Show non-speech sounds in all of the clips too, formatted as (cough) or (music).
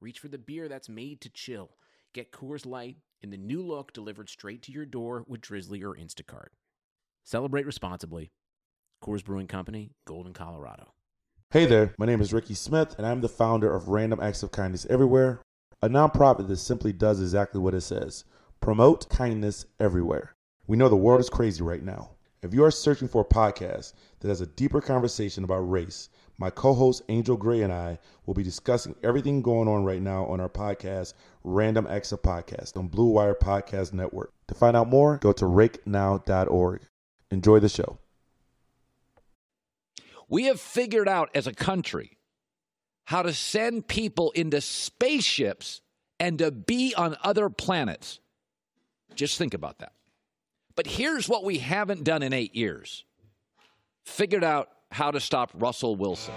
reach for the beer that's made to chill. Get Coors Light in the new look delivered straight to your door with Drizzly or Instacart. Celebrate responsibly. Coors Brewing Company, Golden, Colorado. Hey there, my name is Ricky Smith, and I'm the founder of Random Acts of Kindness Everywhere, a nonprofit that simply does exactly what it says promote kindness everywhere. We know the world is crazy right now. If you are searching for a podcast that has a deeper conversation about race, my co host Angel Gray and I will be discussing everything going on right now on our podcast, Random Acts of Podcast, on Blue Wire Podcast Network. To find out more, go to rakenow.org. Enjoy the show. We have figured out as a country how to send people into spaceships and to be on other planets. Just think about that. But here's what we haven't done in eight years figured out how to stop Russell Wilson.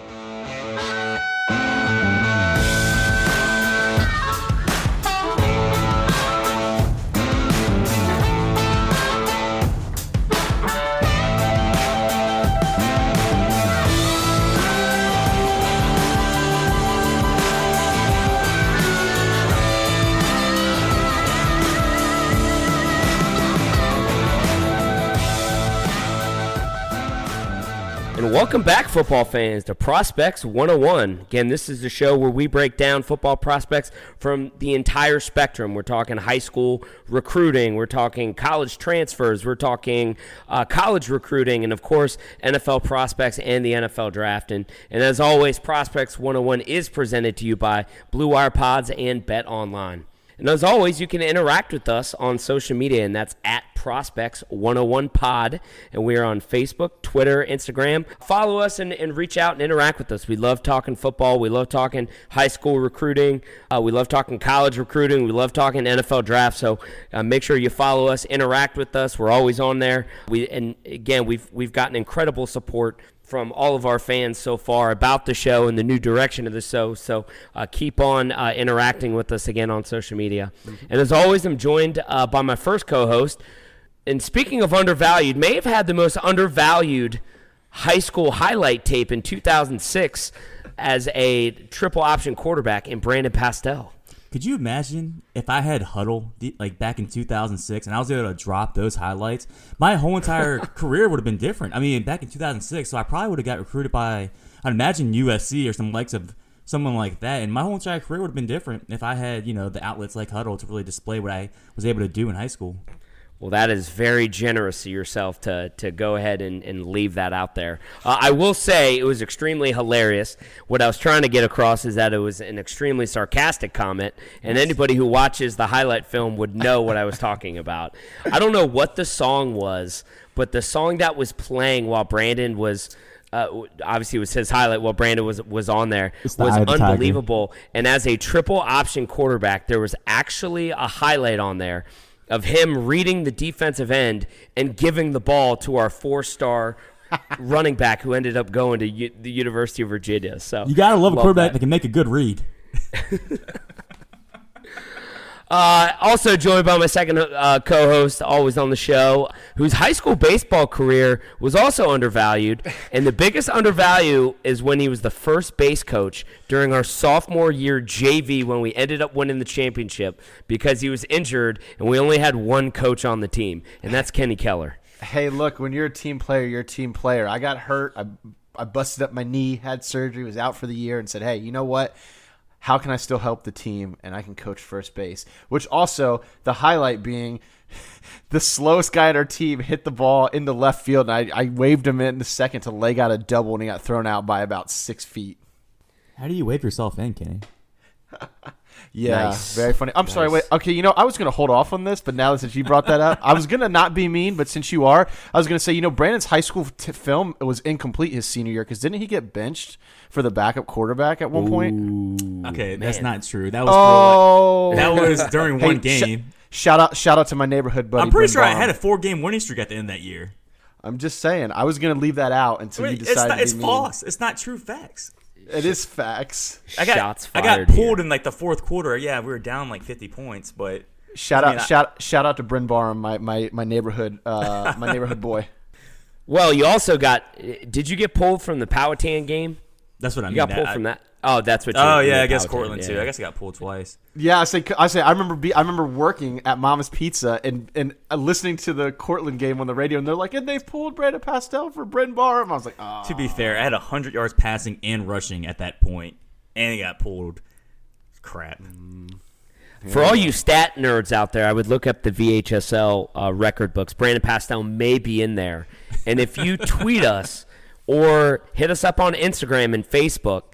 Welcome back, football fans, to Prospects 101. Again, this is the show where we break down football prospects from the entire spectrum. We're talking high school recruiting, we're talking college transfers, we're talking uh, college recruiting, and of course, NFL prospects and the NFL draft. And, and as always, Prospects 101 is presented to you by Blue Wire Pods and Bet Online. And as always, you can interact with us on social media, and that's at Prospects 101 Pod. And we are on Facebook, Twitter, Instagram. Follow us and, and reach out and interact with us. We love talking football. We love talking high school recruiting. Uh, we love talking college recruiting. We love talking NFL draft. So uh, make sure you follow us, interact with us. We're always on there. We And again, we've, we've gotten incredible support from all of our fans so far about the show and the new direction of the show. So uh, keep on uh, interacting with us again on social media. And as always, I'm joined uh, by my first co host. And speaking of undervalued, may have had the most undervalued high school highlight tape in 2006 as a triple option quarterback in Brandon Pastel. Could you imagine if I had Huddle like back in 2006 and I was able to drop those highlights? My whole entire (laughs) career would have been different. I mean, back in 2006, so I probably would have got recruited by I'd imagine USC or some likes of someone like that, and my whole entire career would have been different if I had you know the outlets like Huddle to really display what I was able to do in high school. Well, that is very generous of yourself to, to go ahead and, and leave that out there. Uh, I will say it was extremely hilarious. What I was trying to get across is that it was an extremely sarcastic comment, and anybody who watches the highlight film would know what I was talking about. I don't know what the song was, but the song that was playing while Brandon was. Uh, obviously, it was his highlight while Brandon was was on there the was the unbelievable. And as a triple option quarterback, there was actually a highlight on there of him reading the defensive end and giving the ball to our four-star (laughs) running back who ended up going to U- the University of Virginia. So you gotta love, love a quarterback that. that can make a good read. (laughs) Uh, also joined by my second uh, co-host, always on the show, whose high school baseball career was also undervalued, (laughs) and the biggest undervalue is when he was the first base coach during our sophomore year JV when we ended up winning the championship because he was injured and we only had one coach on the team, and that's Kenny Keller. Hey, look, when you're a team player, you're a team player. I got hurt. I I busted up my knee, had surgery, was out for the year, and said, "Hey, you know what? How can I still help the team and I can coach first base? Which also the highlight being (laughs) the slowest guy at our team hit the ball in the left field and I, I waved him in the second to leg out a double and he got thrown out by about six feet. How do you wave yourself in, Kenny? (laughs) Yeah, Nice. very funny. I'm sorry. Wait. Okay, you know, I was gonna hold off on this, but now since you brought that up, I was gonna not be mean, but since you are, I was gonna say, you know, Brandon's high school t- film was incomplete his senior year because didn't he get benched for the backup quarterback at one point? Okay, that's not true. That was Oh, that was during (laughs) Hey, one sh- game. shout out, shout out to my neighborhood buddy. I'm pretty Bryn sure I had a four game winning streak at the end of that year. I'm just saying, I was gonna leave that out until you Wait, it's decided not, to it's mean. false. It's not true facts. It is facts. I got Shots I got pulled here. in like the fourth quarter. Yeah, we were down like 50 points, but Shout I out, I- shout, shout out to Bryn Barham, my, my, my neighborhood, uh, (laughs) my neighborhood boy. Well, you also got. Did you get pulled from the Powhatan game? that's what I You mean. You got pulled I- from that. Oh, that's what. you Oh yeah, I guess Powhatan, Cortland yeah. too. I guess I got pulled twice. Yeah, I say, I say, I remember, be, I remember working at Mama's Pizza and and uh, listening to the Cortland game on the radio, and they're like, and they've pulled Brandon Pastel for Bryn Barham. I was like, oh. To be fair, I had 100 yards passing and rushing at that point, and he got pulled. Crap. For all you stat nerds out there, I would look up the VHSL uh, record books. Brandon Pastel may be in there. And if you tweet (laughs) us or hit us up on Instagram and Facebook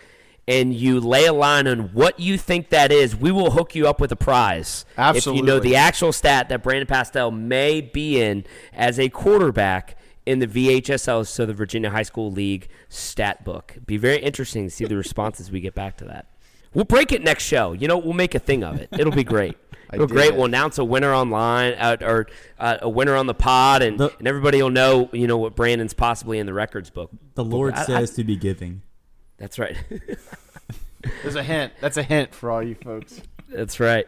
and you lay a line on what you think that is, we will hook you up with a prize. If you know the actual stat that Brandon Pastel may be in as a quarterback in the VHSL, so the Virginia High School League stat book. Be very interesting to see the responses we get back to that. We'll break it next show. You know, we'll make a thing of it. It'll be great. (laughs) It'll be great. We'll announce a winner online uh, or uh, a winner on the pod, and, The- and everybody will know, you know, what Brandon's possibly in the records book. The Lord I- I- says to be giving. That's right. There's a hint. That's a hint for all you folks. That's right.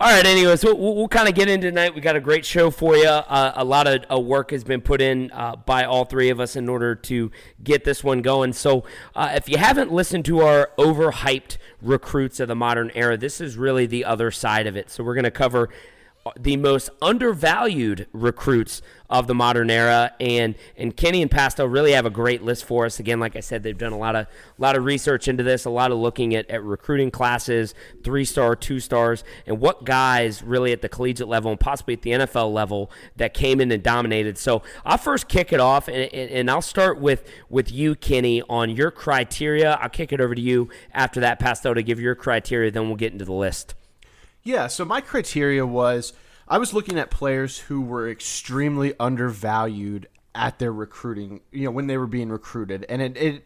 All right. Anyways, we'll, we'll, kind of get in tonight. We got a great show for you. Uh, a lot of uh, work has been put in uh, by all three of us in order to get this one going. So, uh, if you haven't listened to our overhyped recruits of the modern era, this is really the other side of it. So, we're going to cover Uh, the most undervalued recruits of the modern era and and Kenny and Pasto really have a great list for us. Again like I said they've done a lot of a lot of research into this a lot of looking at, at recruiting classes three star two stars and what guys really at the collegiate level and possibly at the NFL level that came in and dominated. So I'll first kick it off and, and, and I'll start with with you Kenny on your criteria. I'll kick it over to you after that Pasto to give your criteria then we'll get into the list Yeah, so my criteria was I was looking at players who were extremely undervalued at their recruiting, you know, when they were being recruited. And it, it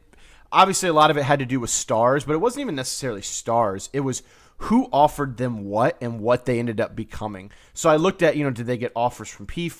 obviously a lot of it had to do with stars, but it wasn't even necessarily stars. It was who offered them what and what they ended up becoming. So I looked at, you know, did they get offers from P5s,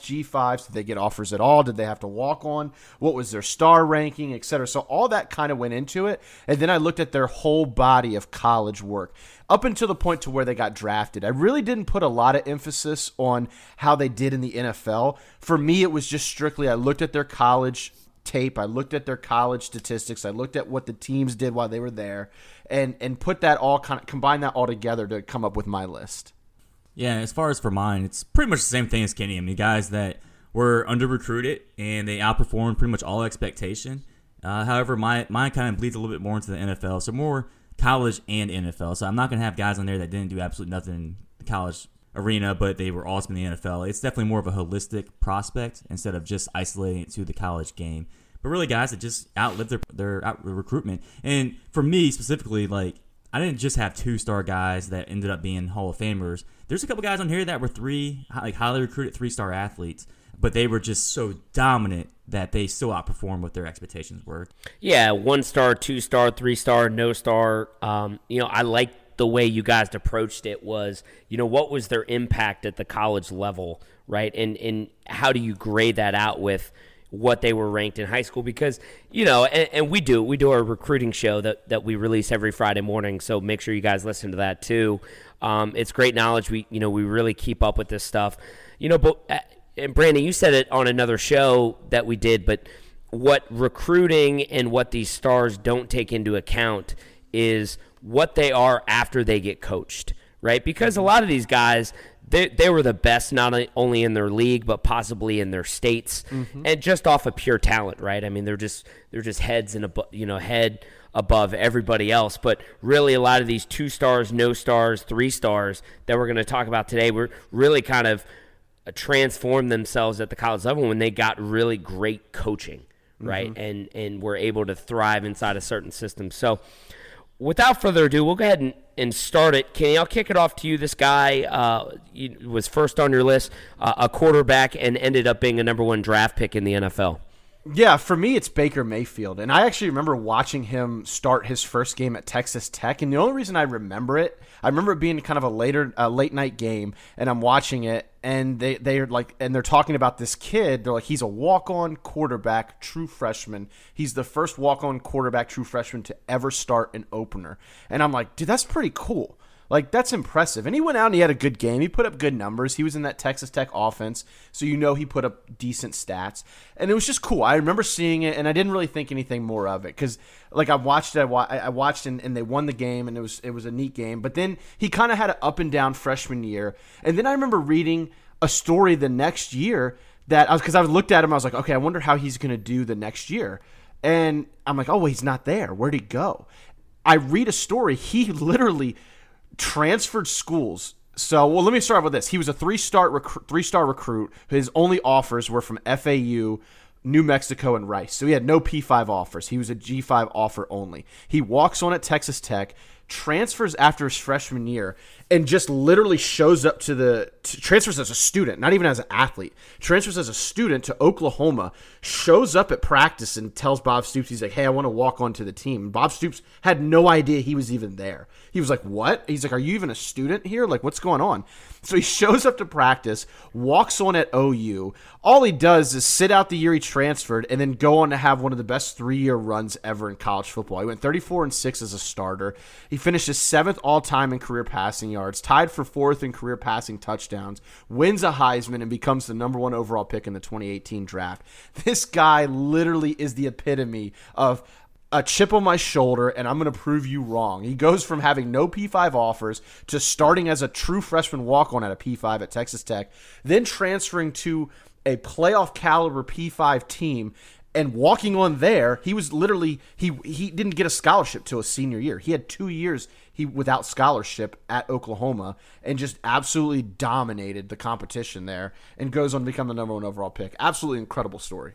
G5s? Did they get offers at all? Did they have to walk on? What was their star ranking, et cetera? So all that kind of went into it. And then I looked at their whole body of college work up until the point to where they got drafted. I really didn't put a lot of emphasis on how they did in the NFL. For me, it was just strictly I looked at their college tape, I looked at their college statistics, I looked at what the teams did while they were there, and and put that all kind of combine that all together to come up with my list. Yeah, as far as for mine, it's pretty much the same thing as Kenny. I mean, guys that were under recruited and they outperformed pretty much all expectation. Uh, however, my mine kind of bleeds a little bit more into the NFL, so more college and NFL. So I'm not going to have guys on there that didn't do absolutely nothing in the college arena, but they were awesome in the NFL. It's definitely more of a holistic prospect instead of just isolating it to the college game. But really, guys that just outlived their their out recruitment. And for me specifically, like I didn't just have two star guys that ended up being Hall of Famers. There's a couple guys on here that were three like highly recruited three star athletes, but they were just so dominant that they still outperformed what their expectations were. Yeah, one star, two star, three star, no star. Um, you know, I like the way you guys approached it. Was you know what was their impact at the college level, right? And and how do you grade that out with what they were ranked in high school? Because you know, and, and we do we do our recruiting show that that we release every Friday morning. So make sure you guys listen to that too. Um, it's great knowledge. We you know we really keep up with this stuff. You know, but. And Brandon, you said it on another show that we did, but what recruiting and what these stars don't take into account is what they are after they get coached, right? Because a lot of these guys, they, they were the best not only in their league but possibly in their states, mm-hmm. and just off of pure talent, right? I mean, they're just they're just heads and a you know head above everybody else. But really, a lot of these two stars, no stars, three stars that we're going to talk about today, were really kind of transformed themselves at the college level when they got really great coaching, right? And and were able to thrive inside a certain system. So without further ado, we'll go ahead and, and start it. Kenny, I'll kick it off to you. This guy uh, was first on your list, uh, a quarterback, and ended up being a number one draft pick in the NFL. Yeah, for me, it's Baker Mayfield. And I actually remember watching him start his first game at Texas Tech. And the only reason I remember it, I remember it being kind of a later, uh, late night game, and I'm watching it, and they they're like, and they're talking about this kid. They're like, he's a walk on quarterback, true freshman. He's the first walk on quarterback, true freshman to ever start an opener. And I'm like, dude, that's pretty cool. Like that's impressive. And he went out and he had a good game. He put up good numbers. He was in that Texas Tech offense, so you know he put up decent stats. And it was just cool. I remember seeing it, and I didn't really think anything more of it because, like, I watched it. I watched and, and they won the game, and it was it was a neat game. But then he kind of had an up and down freshman year, and then I remember reading a story the next year that I was because I looked at him. I was like, okay, I wonder how he's going to do the next year. And I'm like, oh, well, he's not there. Where'd he go? I read a story. He (laughs) literally transferred schools. So, well, let me start with this. He was a three-star recru- three-star recruit. His only offers were from FAU, New Mexico, and Rice. So he had no P5 offers. He was a G5 offer only. He walks on at Texas Tech, transfers after his freshman year, and just literally shows up to the transfers as a student, not even as an athlete. Transfers as a student to Oklahoma, shows up at practice and tells Bob Stoops, he's like, "Hey, I want to walk onto the team." Bob Stoops had no idea he was even there. He was like, "What?" He's like, "Are you even a student here? Like, what's going on?" So he (laughs) shows up to practice, walks on at OU. All he does is sit out the year he transferred, and then go on to have one of the best three-year runs ever in college football. He went 34 and six as a starter. He finished his seventh all-time in career passing yards, tied for fourth in career passing touchdowns, wins a Heisman, and becomes the number one overall pick in the 2018 draft. (laughs) This guy literally is the epitome of a chip on my shoulder and I'm going to prove you wrong. He goes from having no P5 offers to starting as a true freshman walk on at a P5 at Texas Tech, then transferring to a playoff caliber P5 team and walking on there. He was literally he he didn't get a scholarship till his senior year. He had 2 years he without scholarship at Oklahoma and just absolutely dominated the competition there and goes on to become the number 1 overall pick. Absolutely incredible story.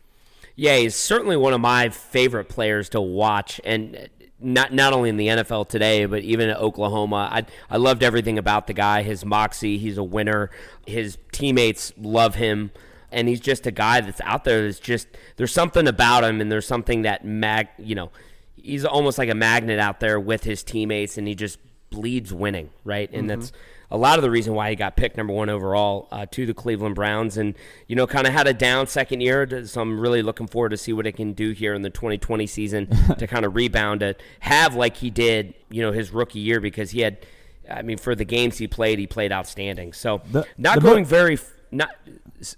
Yeah, he's certainly one of my favorite players to watch, and not not only in the NFL today, but even at Oklahoma. I I loved everything about the guy. His moxie. He's a winner. His teammates love him, and he's just a guy that's out there. That's just there's something about him, and there's something that mag. You know, he's almost like a magnet out there with his teammates, and he just bleeds winning, right? And mm-hmm. that's a lot of the reason why he got picked number one overall uh, to the Cleveland Browns, and you know, kind of had a down second year. So I'm really looking forward to see what it can do here in the 2020 season (laughs) to kind of rebound it, have like he did, you know, his rookie year because he had. I mean, for the games he played, he played outstanding. So the, not the going very. Not.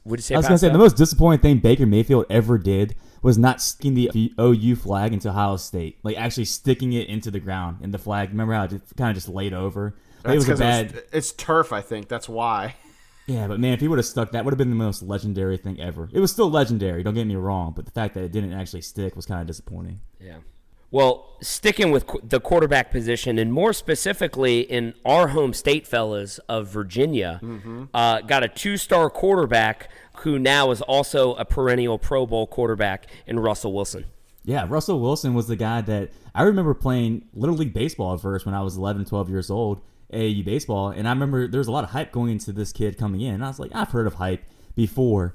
Would you say? I was going to say the most disappointing thing Baker Mayfield ever did was not sticking the OU flag into Ohio State, like actually sticking it into the ground in the flag. Remember how it kind of just laid over? That's it was a bad. It was, it's turf, I think. That's why. (laughs) Yeah, but man, if he would have stuck, that would have been the most legendary thing ever. It was still legendary. Don't get me wrong, but the fact that it didn't actually stick was kind of disappointing. Yeah. Well, sticking with the quarterback position, and more specifically in our home state, fellas of Virginia, mm-hmm. uh, got a two-star quarterback who now is also a perennial Pro Bowl quarterback in Russell Wilson. Yeah, Russell Wilson was the guy that I remember playing Little League Baseball at first when I was 11, 12 years old AAU baseball, and I remember there was a lot of hype going into this kid coming in. And I was like, I've heard of hype before,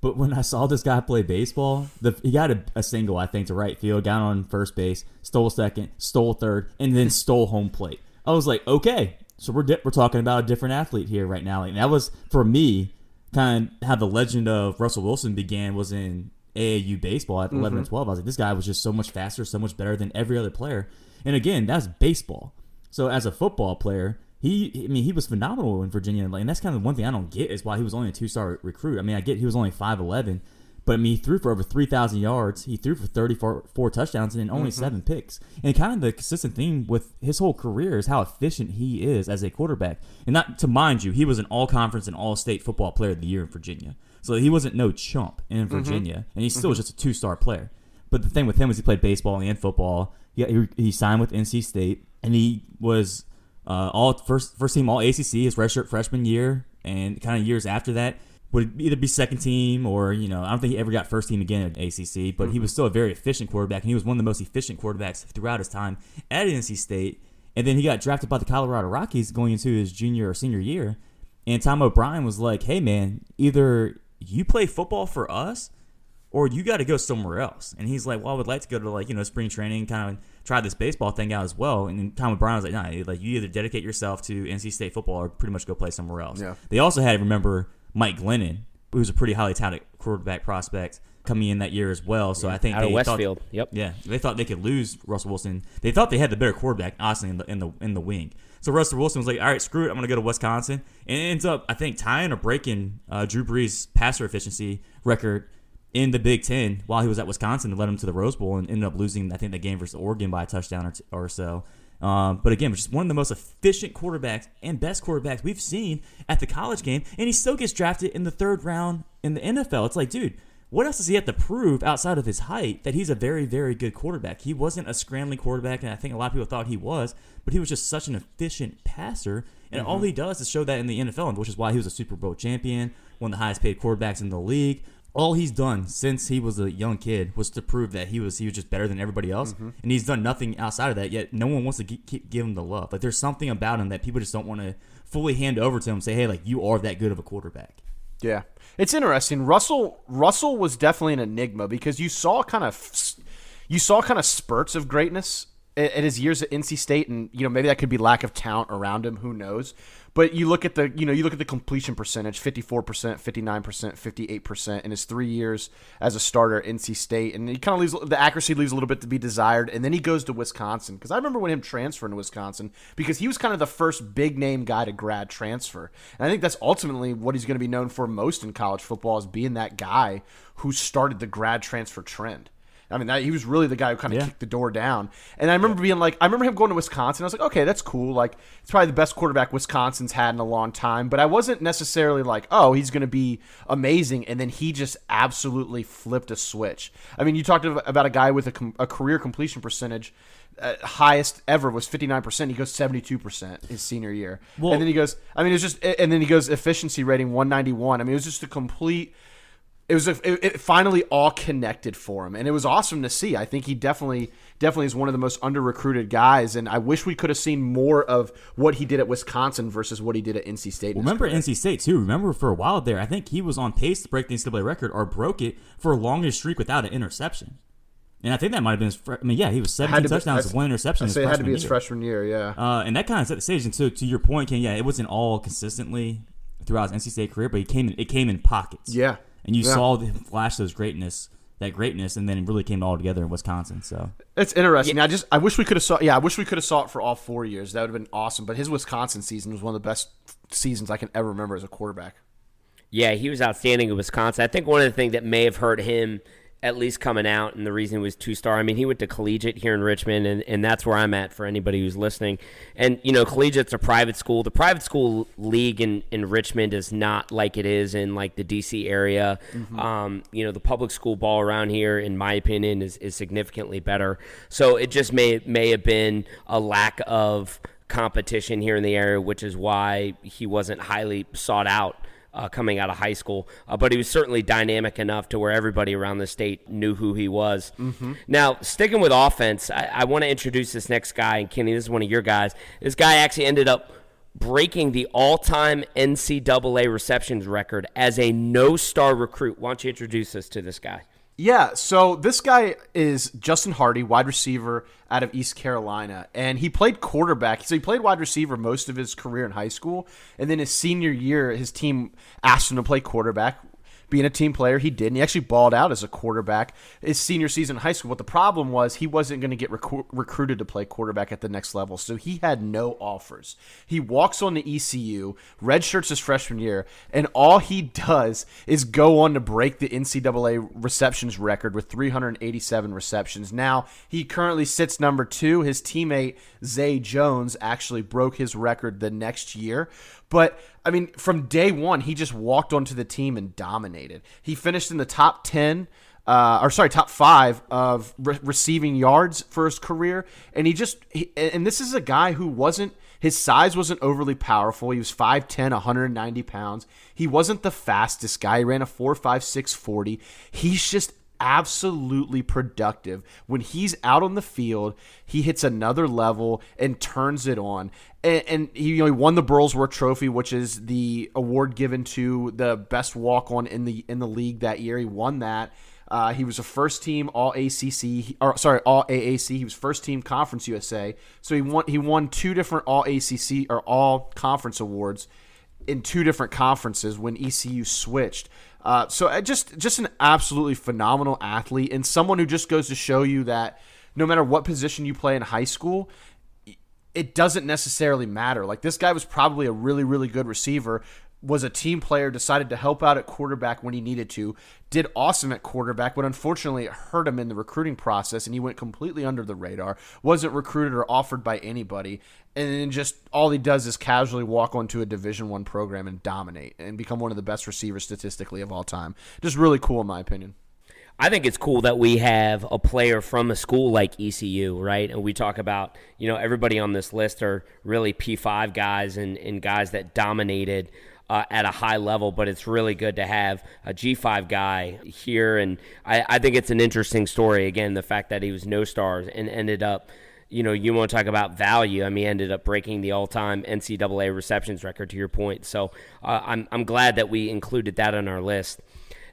but when I saw this guy play baseball, the, he got a, a, single, I think, to right field, got on first base, stole second, stole third, and then stole home plate. I was like, okay, so we're di- we're talking about a different athlete here right now, and that was for me kind of how the legend of Russell Wilson began was in AAU baseball at 11 mm-hmm. and 12. I was like, this guy was just so much faster, so much better than every other player. And again, that's baseball. So as a football player, he I mean he was phenomenal in Virginia, and that's kind of one thing I don't get is why he was only a two star recruit. I mean I get he was only five eleven, but I mean he threw for over three thousand yards. He threw for thirty four touchdowns and only mm-hmm. seven picks. And kind of the consistent theme with his whole career is how efficient he is as a quarterback. And not to mind you, he was an all conference and all state football player of the year in Virginia. So he wasn't no chump in mm-hmm. Virginia, mm-hmm. and he still mm-hmm. was just a two star player. But the thing with him was he played baseball and football. He, he, he signed with NC State, and he was uh, all first first team All ACC his redshirt freshman year, and kind of years after that, would either be second team or you know I don't think he ever got first team again at ACC, but he was still a very efficient quarterback, and he was one of the most efficient quarterbacks throughout his time at NC State. And then he got drafted by the Colorado Rockies going into his junior or senior year, and Tom O'Brien was like, "Hey man, either you play football for us." Or you got to go somewhere else, and he's like, "Well, I would like to go to like you know spring training, kind of try this baseball thing out as well." And then Tom O'Brien was like, "Nah, like you either dedicate yourself to NC State football or pretty much go play somewhere else." Yeah. They also had remember Mike Glennon, who was a pretty highly touted quarterback prospect coming in that year as well. So I think Out of they Westfield. Thought, Yep. Yeah, they thought they could lose Russell Wilson. They thought they had the better quarterback, honestly, in the in the in the wing. So Russell Wilson was like, "All right, screw it, I'm going to go to Wisconsin," and it ends up, I think, tying or breaking uh, Drew Brees' passer efficiency record in the Big Ten while he was at Wisconsin and led him to the Rose Bowl and ended up losing, I think, the game versus Oregon by a touchdown or, t- or so. Um, but again, just one of the most efficient quarterbacks and best quarterbacks we've seen at the college game, and he still gets drafted in the third round in the NFL. It's like, dude, what else does he have to prove outside of his height that he's a very, very good quarterback? He wasn't a scrambling quarterback, and I think a lot of people thought he was, but he was just such an efficient passer. And all he does is show that in the NFL, which is why he was a Super Bowl champion, one of the highest paid quarterbacks in the league. All he's done since he was a young kid was to prove that he was he was just better than everybody else, mm-hmm. and he's done nothing outside of that. Yet no one wants to keep give him the love. Like there's something about him that people just don't want to fully hand over to him. and Say, hey, like you are that good of a quarterback. Yeah, it's interesting. Russell Russell was definitely an enigma because you saw kind of you saw kind of spurts of greatness at at his years at NC State, and you know maybe that could be lack of talent around him. Who knows? But you look at the you know you look at the completion percentage: fifty four percent, fifty nine percent, fifty eight percent in his three years as a starter at NC State, and he kind of leaves the accuracy leaves a little bit to be desired. And then he goes to Wisconsin because I remember when him transferring to Wisconsin because he was kind of the first big name guy to grad transfer, and I think that's ultimately what he's going to be known for most in college football is being that guy who started the grad transfer trend. I mean, that, he was really the guy who kind of Yeah. kicked the door down. And I remember being like, I remember him going to Wisconsin. I was like, okay, that's cool. Like, it's probably the best quarterback Wisconsin's had in a long time. But I wasn't necessarily like, oh, he's going to be amazing. And then he just absolutely flipped a switch. I mean, you talked about a guy with a, com- a career completion percentage. Uh, highest ever was 59%. He goes 72% his senior year. Well- and then he goes, I mean, it's just, and then he goes efficiency rating 191. I mean, it was just a complete it was a, it, it finally all connected for him and it was awesome to see i think he definitely definitely is one of the most under recruited guys and i wish we could have seen more of what he did at wisconsin versus what he did at nc state his Remember career. NC State too. Remember for a while there, I think he was on pace to break the NCAA record or broke it for a longest streak without an interception. And I think that might have been his. Fr- I mean, yeah, he was Had 17 to be- touchdowns, I'd- one interception. I'd say it had to be his year. freshman year yeah Uh, and that kind of set the stage. And so, to your point, Ken, yeah, it wasn't all consistently throughout his NC State career, but he came in. It came in pockets. Yeah. And you Yeah. saw him flash those greatness, that greatness, and then it really came all together in Wisconsin. So it's interesting Yeah. i just i wish we could have saw yeah i wish we could have saw it for all four years that would have been awesome but his wisconsin season was one of the best seasons i can ever remember as a quarterback Yeah, he was outstanding in Wisconsin. I think one of the things that may have hurt him, at least coming out, and the reason he was two star. I mean, he went to collegiate here in Richmond, and, and that's where I'm at for anybody who's listening. And you know, collegiate's a private school. The private school league in, in Richmond is not like it is in like the DC area. Um, you know, the public school ball around here, in my opinion, is, is significantly better. So it just may may have been a lack of competition here in the area, which is why he wasn't highly sought out uh, coming out of high school. Uh, but he was certainly dynamic enough to where everybody around the state knew who he was. Now, sticking with offense, I, I want to introduce this next guy. And Kenny, this is one of your guys. This guy actually ended up breaking the all-time NCAA receptions record as a no-star recruit. Why don't you introduce us to this guy? Yeah, so this guy is Justin Hardy, wide receiver out of East Carolina, and he played quarterback. So he played wide receiver most of his career in high school, and then his senior year, his team asked him to play quarterback. Being a team player, he did, and he actually balled out as a quarterback his senior season in high school. But the problem was he wasn't going to get recru- recruited to play quarterback at the next level, so he had no offers. He walks on the ECU, redshirts his freshman year, and all he does is go on to break the NCAA receptions record with 387 receptions. Now he currently sits number two. His teammate Zay Jones actually broke his record the next year. But I mean, from day one, he just walked onto the team and dominated. He finished in the top 10, uh, or sorry, top five of re- receiving yards for his career. And he just, he, and this is a guy who wasn't His size wasn't overly powerful. He was 5'10, 190 pounds. He wasn't the fastest guy. He ran a 4.56 40. He's just absolutely productive. When he's out on the field, he hits another level and turns it on. And, and he, you know, he won the Burlsworth Trophy, which is the award given to the best walk on in the in the league that year. He won that. Uh, he was a first team All ACC, or sorry, All AAC. He was first team Conference USA. So he won. He won two different All ACC or All Conference awards in two different conferences when ECU switched. Uh, so uh, just just an absolutely phenomenal athlete and someone who just goes to show you that no matter what position you play in high school, it doesn't necessarily matter. Like this guy was probably a really really good receiver, was a team player, decided to help out at quarterback when he needed to, did awesome at quarterback, but unfortunately it hurt him in the recruiting process and he went completely under the radar, wasn't recruited or offered by anybody, and then just all he does is casually walk onto a Division One program and dominate and become one of the best receivers statistically of all time. Just really cool in my opinion. I think it's cool that we have a player from a school like ECU, right? And we talk about, you know, everybody on this list are really P5 guys and, and guys that dominated uh, at a high level, but it's really good to have a G5 guy here. And I, I think it's an interesting story. Again, the fact that he was no stars and ended up, you know, you want to talk about value. I mean, ended up breaking the all time NCAA receptions record, to your point. So uh, I'm, I'm glad that we included that on our list.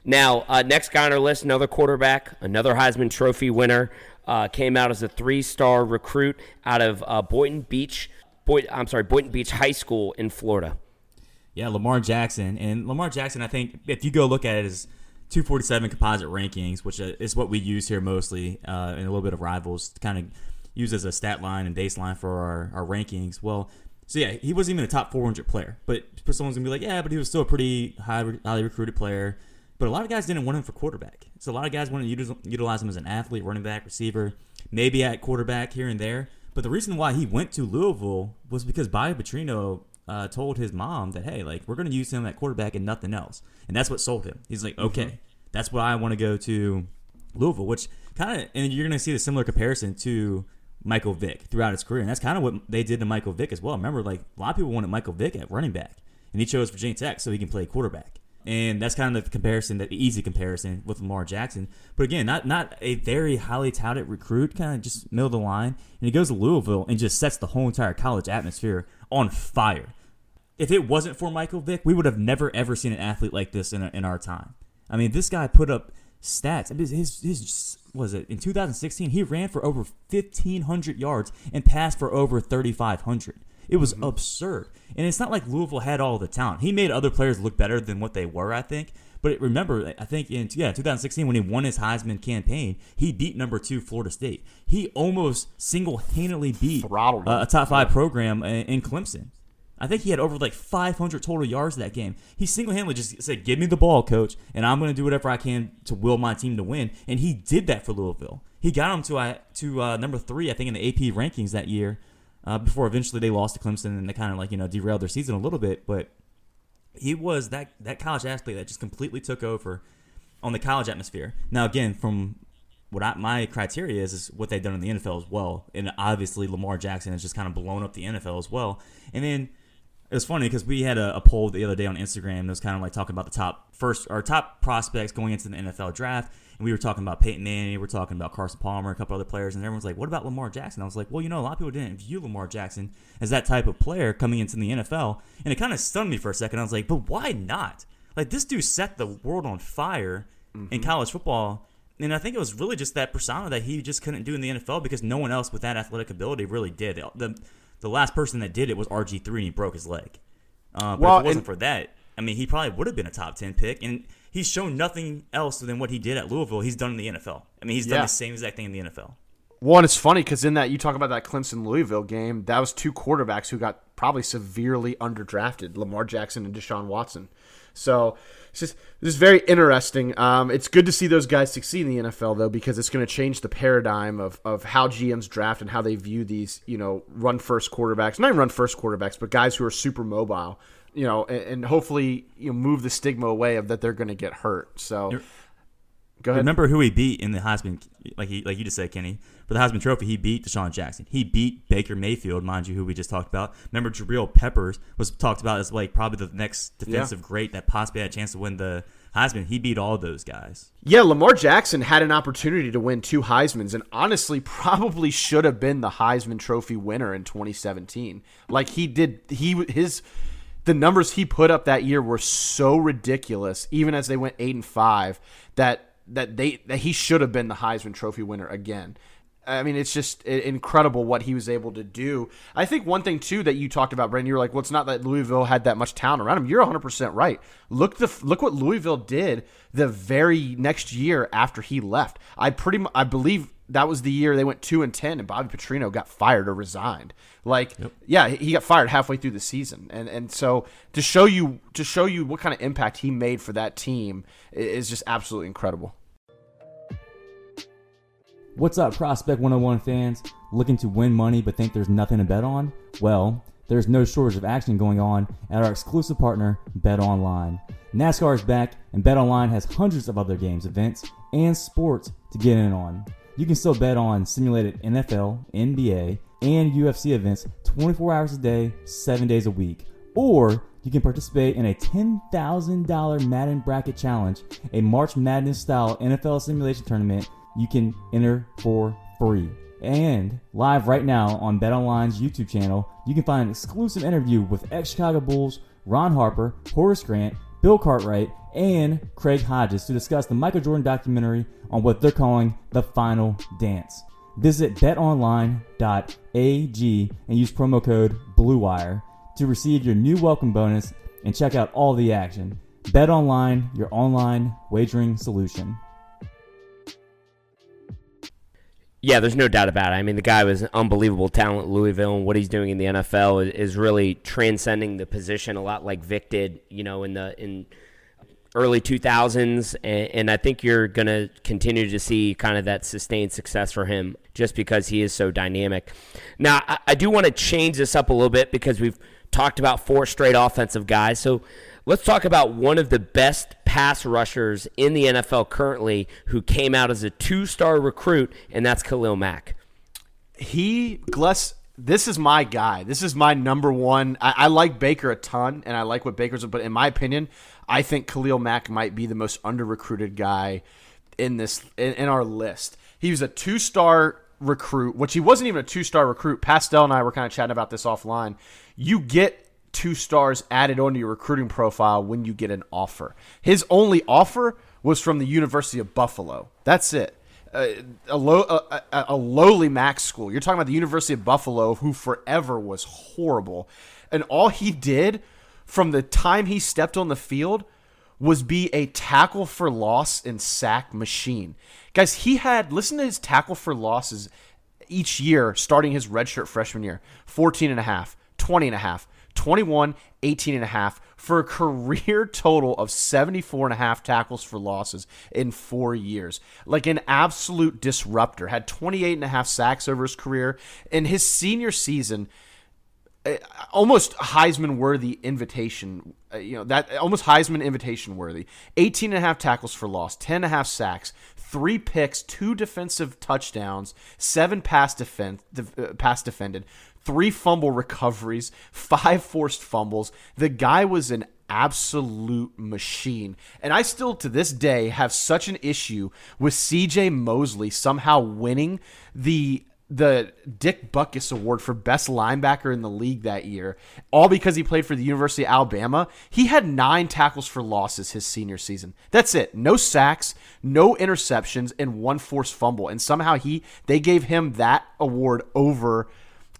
Now, uh, next guy on our list, another quarterback, another Heisman Trophy winner, uh, came out as a three-star recruit out of uh, Boynton Beach. Boy, I'm sorry, Boynton Beach High School in Florida. Yeah, Lamar Jackson. And Lamar Jackson, I think, if you go look at his 247 composite rankings, which uh, is what we use here mostly, uh, and a little bit of rivals, to kind of use as a stat line and baseline for our, our rankings. Well, so yeah, he wasn't even a top 400 player, but someone's gonna be like, yeah, but he was still a pretty high, highly recruited player. But a lot of guys didn't want him for quarterback. So a lot of guys wanted to utilize him as an athlete, running back, receiver, maybe at quarterback here and there. But the reason why he went to Louisville was because Bobby Petrino uh, told his mom that hey, like we're going to use him at quarterback and nothing else, and that's what sold him. He's like, mm-hmm. okay, mm-hmm. that's why I want to go to Louisville, which kind of, and you're going to see the similar comparison to Michael Vick throughout his career, and that's kind of what they did to Michael Vick as well. Remember, like a lot of people wanted Michael Vick at running back, and he chose Virginia Tech so he can play quarterback. And that's kind of the comparison, the easy comparison with Lamar Jackson. But again, not not a very highly touted recruit, kind of just middle of the line. And he goes to Louisville and just sets the whole entire college atmosphere on fire if it wasn't for Michael Vick, we would have never ever seen an athlete like this in, in our time. I mean, this guy put up stats. His, his, his was it in 2016? He ran for over 1,500 yards and passed for over 3,500. It was mm-hmm. absurd. And it's not like Louisville had all the talent. He made other players look better than what they were, I think. But remember, I think in yeah 2016 when he won his Heisman campaign, he beat number two Florida State. He almost single handedly beat uh, a top five program in Clemson. I think he had over like 500 total yards that game. He single handedly just said, Give me the ball, coach, and I'm going to do whatever I can to will my team to win. And he did that for Louisville. He got them to, uh, to uh, number three, I think, in the AP rankings that year uh, before eventually they lost to Clemson and they kind of like, you know, derailed their season a little bit. But he was that, that college athlete that just completely took over on the college atmosphere. Now, again, from what I, my criteria is, is what they've done in the NFL as well. And obviously, Lamar Jackson has just kind of blown up the NFL as well. And then it was funny because we had a, a, poll the other day on Instagram that was kind of like talking about the top first or top prospects going into the NFL draft. And we were talking about Peyton Manning, we were talking about Carson Palmer, a couple other players, and everyone's like, "What about Lamar Jackson?" I was like, "Well, you know, a lot of people didn't view Lamar Jackson as that type of player coming into the NFL," and it kind of stunned me for a second. I was like, "But why not? Like this dude set the world on fire mm-hmm. in college football." And I think it was really just that persona that he just couldn't do in the NFL because no one else with that athletic ability really did. The, the last person that did it was RG three, and he broke his leg. Uh, but well, if it wasn't and, for that, I mean, he probably would have been a top ten pick, and he's shown nothing else than what he did at Louisville. He's done in the NFL. I mean, he's done yeah. the same exact thing in the NFL. One, it's funny because in that you talk about that Clemson Louisville game, that was two quarterbacks who got probably severely underdrafted: Lamar Jackson and Deshaun Watson. So it's just this is very interesting. Um, it's good to see those guys succeed in the NFL though, because it's going to change the paradigm of of how GMs draft and how they view these you know run first quarterbacks, not even run first quarterbacks, but guys who are super mobile. You know, and, and hopefully you know, move the stigma away of that they're going to get hurt. So. You're, go ahead. Remember who he beat in the Heisman, like he, like you just said, Kenny. For the Heisman Trophy, he beat Deshaun Jackson. He beat Baker Mayfield, mind you, who we just talked about. Remember, Jabril Peppers was talked about as like probably the next defensive great that possibly had a chance to win the Heisman. He beat all those guys. Yeah, Lamar Jackson had an opportunity to win two Heisman's and honestly (laughs) probably should have been the Heisman Trophy winner in 2017. Like he did he his the numbers he put up that year were so ridiculous even as they went 8 and 5 that that they that he should have been the Heisman Trophy winner again. I mean, it's just incredible what he was able to do. I think one thing too that you talked about, Brandon, you were like, "Well, it's not that Louisville had that much talent around him." You're 100 percent right. Look the look what Louisville did the very next year after he left. I pretty I believe that was the year they went two and ten, and Bobby Petrino got fired or resigned. Like, yep. yeah, he got fired halfway through the season, and and so to show you to show you what kind of impact he made for that team is just absolutely incredible. What's up, Prospect 101 fans? Looking to win money but think there's nothing to bet on? Well, there's no shortage of action going on at our exclusive partner, Bet Online. NASCAR is back, and Bet Online has hundreds of other games, events, and sports to get in on. You can still bet on simulated NFL, NBA, and UFC events 24 hours a day, 7 days a week. Or you can participate in a $10,000 Madden Bracket Challenge, a March Madness style NFL simulation tournament you can enter for free. And live right now on BetOnline's YouTube channel, you can find an exclusive interview with ex Chicago Bulls Ron Harper, Horace Grant, Bill Cartwright, and Craig Hodges to discuss the Michael Jordan documentary on what they're calling the final dance. Visit betonline.ag and use promo code BLUEWIRE to receive your new welcome bonus and check out all the action. BetOnline, your online wagering solution. Yeah, there's no doubt about it. I mean, the guy was unbelievable talent Louisville, and what he's doing in the NFL is, really transcending the position a lot like Vick did, you know, in the in early 2000s. And, and I think you're going to continue to see kind of that sustained success for him just because he is so dynamic. Now, I, I do want to change this up a little bit because we've talked about four straight offensive guys. So let's talk about one of the best pass rushers in the NFL currently who came out as a two star recruit, and that's Khalil Mack. He, Gless, this is my guy. This is my number one. I, I, like Baker a ton, and I like what Baker's, but in my opinion, I think Khalil Mack might be the most under recruited guy in this in, in our list. He was a two star recruit, which he wasn't even a two star recruit. Pastel and I were kind of chatting about this offline. You get two stars added onto your recruiting profile when you get an offer. His only offer was from the University of Buffalo. That's it. Uh, a, low, a, a, lowly max school. You're talking about the University of Buffalo, who forever was horrible. And all he did from the time he stepped on the field was be a tackle for loss and sack machine. Guys, he had, listen to his tackle for losses each year starting his redshirt freshman year 14 and a half, 20 and a half, 21, 18 and a half for a (laughs) career total of 74 and a half tackles for losses in 4 years. Like an absolute disruptor. Had 28 and a half sacks over his career in his senior season eh, almost Heisman worthy invitation, uh, you know, that almost Heisman invitation worthy. 18 and a half tackles for loss, 10 and a half sacks, three picks, two defensive touchdowns, seven pass defense, uh, pass defended, three fumble recoveries, five forced fumbles. The guy was an absolute machine. And I still, to this day, have such an issue with CJ Mosley somehow winning the the Dick Butkus Award for best linebacker in the league that year, all because he played for the University of Alabama. He had nine tackles for losses his senior season. That's it. No sacks, no interceptions, and one forced fumble. And somehow he they gave him that award over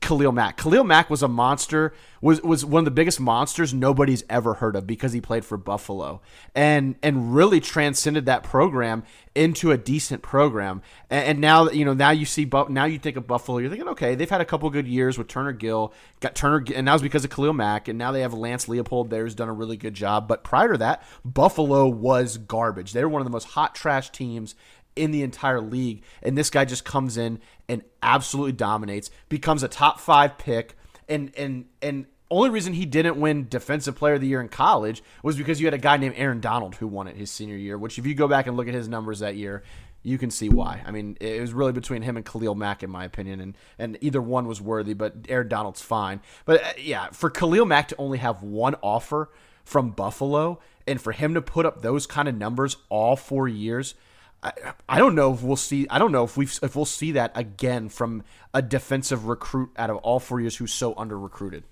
Khalil Mack. Khalil Mack was a monster, was was one of the biggest monsters nobody's ever heard of because he played for Buffalo and and really transcended that program into a decent program. And, and now you know now you see now you think of Buffalo, you're thinking okay they've had a couple good years with Turner Gill, got Turner, and that was because of Khalil Mack, and now they have Lance Leipold there who's done a really good job. But prior to that, Buffalo was garbage. They were one of the most hot trash teams in the entire league. And this guy just comes in and absolutely dominates, becomes a top five pick, and and and only reason he didn't win defensive player of the year in college was because you had a guy named Aaron Donald who won it his senior year, which if you go back and look at his numbers that year, you can see why. I mean, it was really between him and Khalil Mack, in my opinion, and and either one was worthy, but Aaron Donald's fine. But uh, yeah, for Khalil Mack to only have one offer from Buffalo, and for him to put up those kind of numbers all four years. I, I don't know if we'll see. I don't know if we if we'll see that again from a defensive recruit out of all four years who's so under recruited.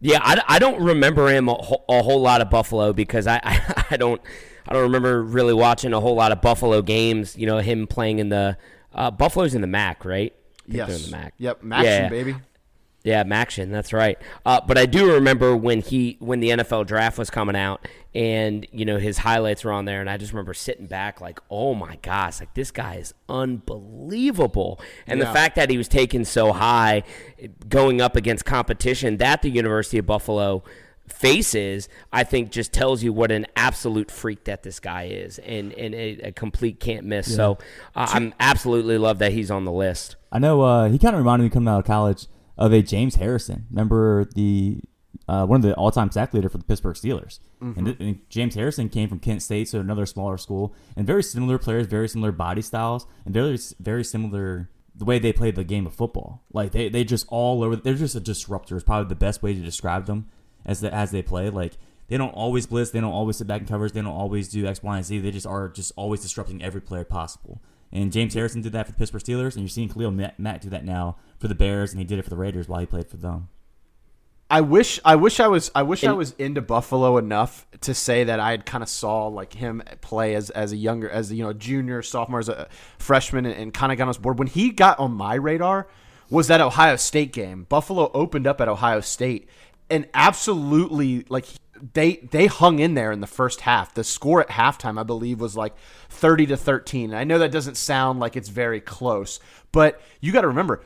Yeah, I, I don't remember him a, whole- a whole lot of Buffalo because I, (laughs) I, I don't I don't remember really watching a whole lot of Buffalo games. You know, him playing in the uh, Buffalo's in the MAC, right? I in the MAC. Yep, Maction, Yeah. baby. Yeah, Maction, that's right. Uh, but I do remember when he when the NFL draft was coming out, and you know his highlights were on there, and I just remember sitting back like, oh my gosh, like this guy is unbelievable. And the fact that he was taken so high, going up against competition that the University of Buffalo faces, I think just tells you what an absolute freak that this guy is, and and a, a complete can't miss. So uh, I'm absolutely love that he's on the list. I know uh, he kind of reminded me coming out of college of a James Harrison. Remember the uh, one of the all-time sack leader for the Pittsburgh Steelers. And, th- and James Harrison came from Kent State, so another smaller school, and very similar players, very similar body styles, and very very similar the way they played the game of football. Like they they just all over. They're just a disruptor. Is probably the best way to describe them as the, as they play. Like they don't always blitz, they don't always sit back in covers, they don't always do X, Y, and Z. They just are just always disrupting every player possible. And James Harrison did that for the Pittsburgh Steelers, and you're seeing Khalil Mack do that now for the Bears, and he did it for the Raiders while he played for them. I wish I wish I was I wish I was into Buffalo enough to say that I had kind of saw like him play as as a younger as a, you know junior sophomore as a freshman and, and kind of got on his board when he got on my radar was that Ohio State game. Buffalo opened up at Ohio State and absolutely like they they hung in there in the first half. The score at halftime I believe was like 30 to 13. I know that doesn't sound like it's very close, but you got to remember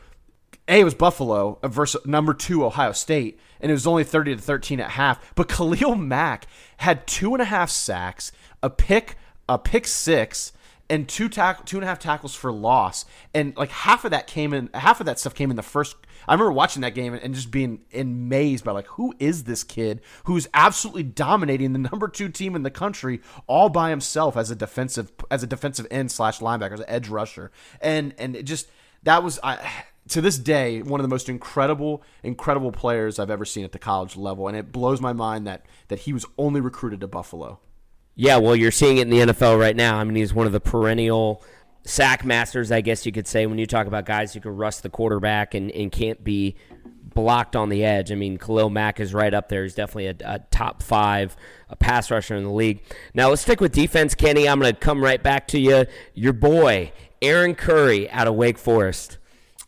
a it was Buffalo versus number two Ohio State, and it was only thirty to thirteen at half. But Khalil Mack had two and a half sacks, a pick, a pick six, and two tack two and a half tackles for loss. And like half of that came in, half of that stuff came in the first. I remember watching that game and just being amazed by like who is this kid who's absolutely dominating the number two team in the country all by himself as a defensive as a defensive end slash linebacker as an edge rusher and and it just that was I to this day one of the most incredible incredible players I've ever seen at the college level and it blows my mind that that he was only recruited to Buffalo. Yeah, well, you're seeing it in the NFL right now. I mean, he's one of the perennial sack masters, I guess you could say, when you talk about guys who can rust the quarterback and, and can't be blocked on the edge. I mean, Khalil Mack is right up there. He's definitely a, a top five a pass rusher in the league. Now, let's stick with defense, Kenny. I'm going to come right back to you. Your boy, Aaron Curry out of Wake Forest.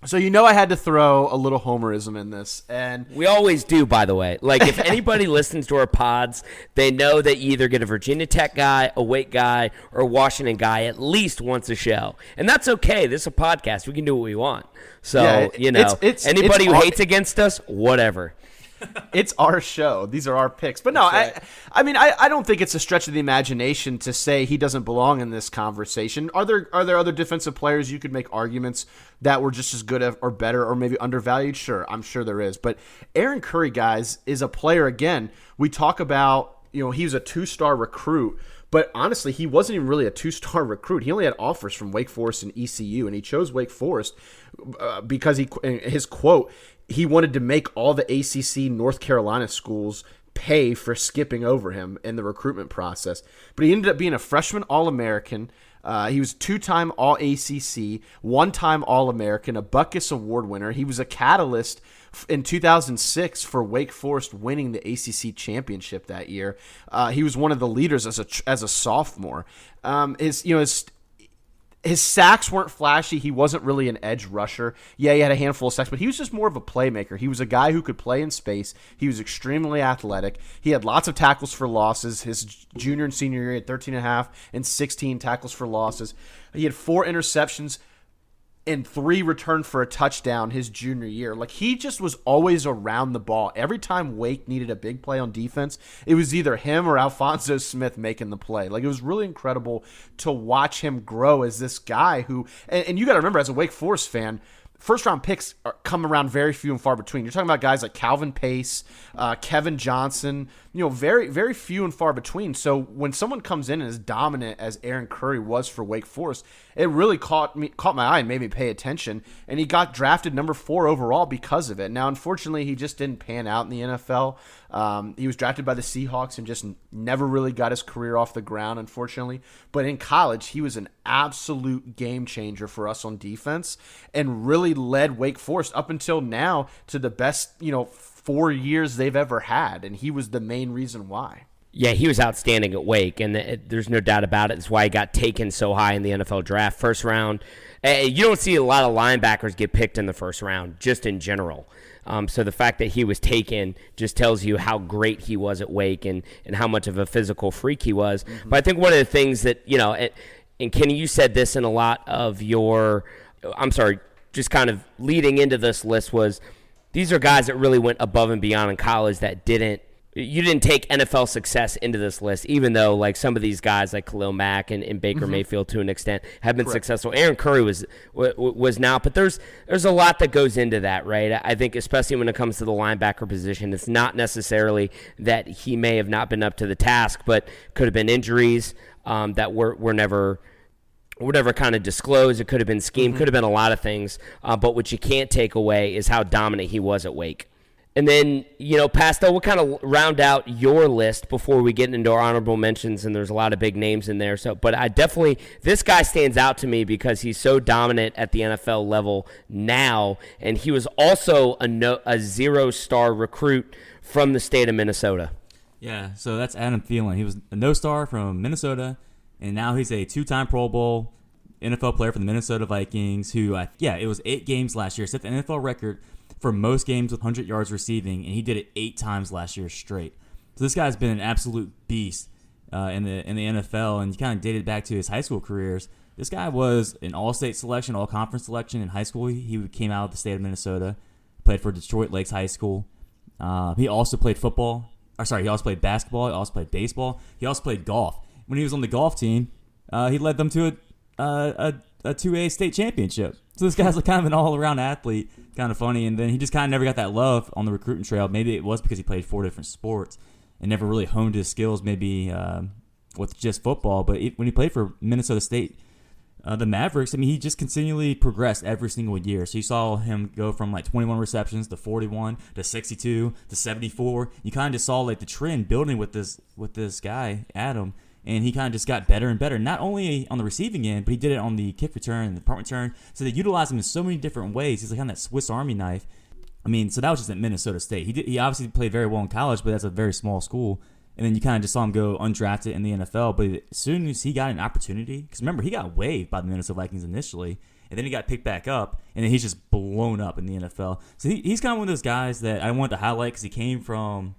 So you know I had to throw a little homerism in this and We always do, by the way. Like, if anybody (laughs) listens to our pods, they know that you either get a Virginia Tech guy, a Wake guy, or a Washington guy at least once a show. And that's okay. This is a podcast. We can do what we want. So, Yeah, you know, it's- it's- anybody it's who hates against us, whatever. (laughs) it's our show. These are our picks. But no, I, I mean, I, I don't think it's a stretch of the imagination to say he doesn't belong in this conversation. Are there are there other defensive players you could make arguments that were just as good or better or maybe undervalued? Sure, I'm sure there is. But Aaron Curry, guys, is a player. Again, we talk about you know he was a two star recruit. But honestly, he wasn't even really a two-star (laughs) recruit. He only had offers from Wake Forest and ECU, and he chose Wake Forest uh, because he his quote he wanted to make all the ACC North Carolina schools pay for skipping over him in the recruitment process. But he ended up being a freshman All American. Uh, he was two time All ACC, one time All American, a Butkus Award winner. He was a catalyst in 2006 for Wake Forest winning the ACC championship that year. Uh, he was one of the leaders as a as a sophomore. Um, his you know his his sacks weren't flashy. He wasn't really an edge rusher. Yeah, he had a handful of sacks, but he was just more of a playmaker. He was a guy who could play in space. He was extremely athletic. He had lots of tackles for losses. His junior and senior year, he had 13 and a half and 16 tackles for losses. He had four interceptions and three returned for a touchdown his junior year. Like he just was always around the ball. Every time Wake needed a big play on defense, it was either him or Alphonso (laughs) Smith making the play. Like it was really incredible to watch him grow as this guy who and, and you got to remember as a Wake Forest fan, first round picks are, come around very few and far between. You're talking about guys like Calvin Pace, uh, Kevin Johnson, you know, very, very few and far between. So when someone comes in as dominant as Aaron Curry was for Wake Forest, it really caught me, caught my eye and made me pay attention. And he got drafted number four overall because of it. Now, unfortunately, he just didn't pan out in the NFL. Um, he was drafted by the Seahawks and just never really got his career off the ground, unfortunately. But in college, he was an absolute game changer for us on defense and really led Wake Forest up until now to the best, you know, four years they've ever had. And he was the main reason why. Yeah, he was outstanding at Wake, and it, there's no doubt about it. That's why he got taken so high in the NFL draft, first round. Uh, you don't see a lot of linebackers get picked in the first round, just in general. Um, so the fact that he was taken just tells you how great he was at Wake and, and how much of a physical freak he was. Mm-hmm. But I think one of the things that, you know, it, and Kenny, you said this in a lot of your, I'm sorry, just kind of leading into this list was these are guys that really went above and beyond in college that didn't you didn't take NFL success into this list, even though like some of these guys like Khalil Mack and, and Baker mm-hmm. Mayfield to an extent have been Correct. successful. Aaron Curry was was not, but there's there's a lot that goes into that, right? I think especially when it comes to the linebacker position, it's not necessarily that he may have not been up to the task, but could have been injuries um, that were were never whatever kind of disclosed. It could have been scheme, mm-hmm. could have been a lot of things. Uh, but what you can't take away is how dominant he was at Wake. And then, you know, Pastel, we'll kind of round out your list before we get into our honorable mentions, and there's a lot of big names in there. So, but I definitely, this guy stands out to me because he's so dominant at the NFL level now, and he was also a, no, a zero star recruit from the state of Minnesota. Yeah, so that's Adam Thielen. He was a no star from Minnesota, and now he's a two time Pro Bowl NFL player for the Minnesota Vikings, who, I, yeah, it was eight games last year, set the NFL record for most games with 100 yards receiving, and he did it eight times last year straight. So this guy's been an absolute beast uh, in the in the NFL, and you kind of dated back to his high school careers. This guy was an All-State selection, All-Conference selection in high school. He came out of the state of Minnesota, played for Detroit Lakes High School. Uh, he also played football. Or sorry, he also played basketball. He also played baseball. He also played golf. When he was on the golf team, uh, he led them to a, a, a 2A state championship. So this guy's like kind of an all around athlete, kind of funny. And then he just kind of never got that love on the recruiting trail. Maybe it was because he played four different sports and never really honed his skills, maybe uh, with just football. But it, when he played for Minnesota State, uh, the Mavericks, I mean, he just continually progressed every single year. So you saw him go from like 21 receptions to 41 to 62 to 74. You kind of just saw like the trend building with this with this guy Adam and he kind of just got better and better. Not only on the receiving end, but he did it on the kick return and the punt return. So they utilized him in so many different ways. He's like on that Swiss Army knife. I mean, so that was just at Minnesota State. He did, he obviously played very well in college, but that's a very small school. And then you kind of just saw him go undrafted in the NFL. But as soon as he got an opportunity, because remember he got waived by the Minnesota Vikings initially, and then he got picked back up, and then he's just blown up in the NFL. So he, he's kind of one of those guys that I wanted to highlight because he came from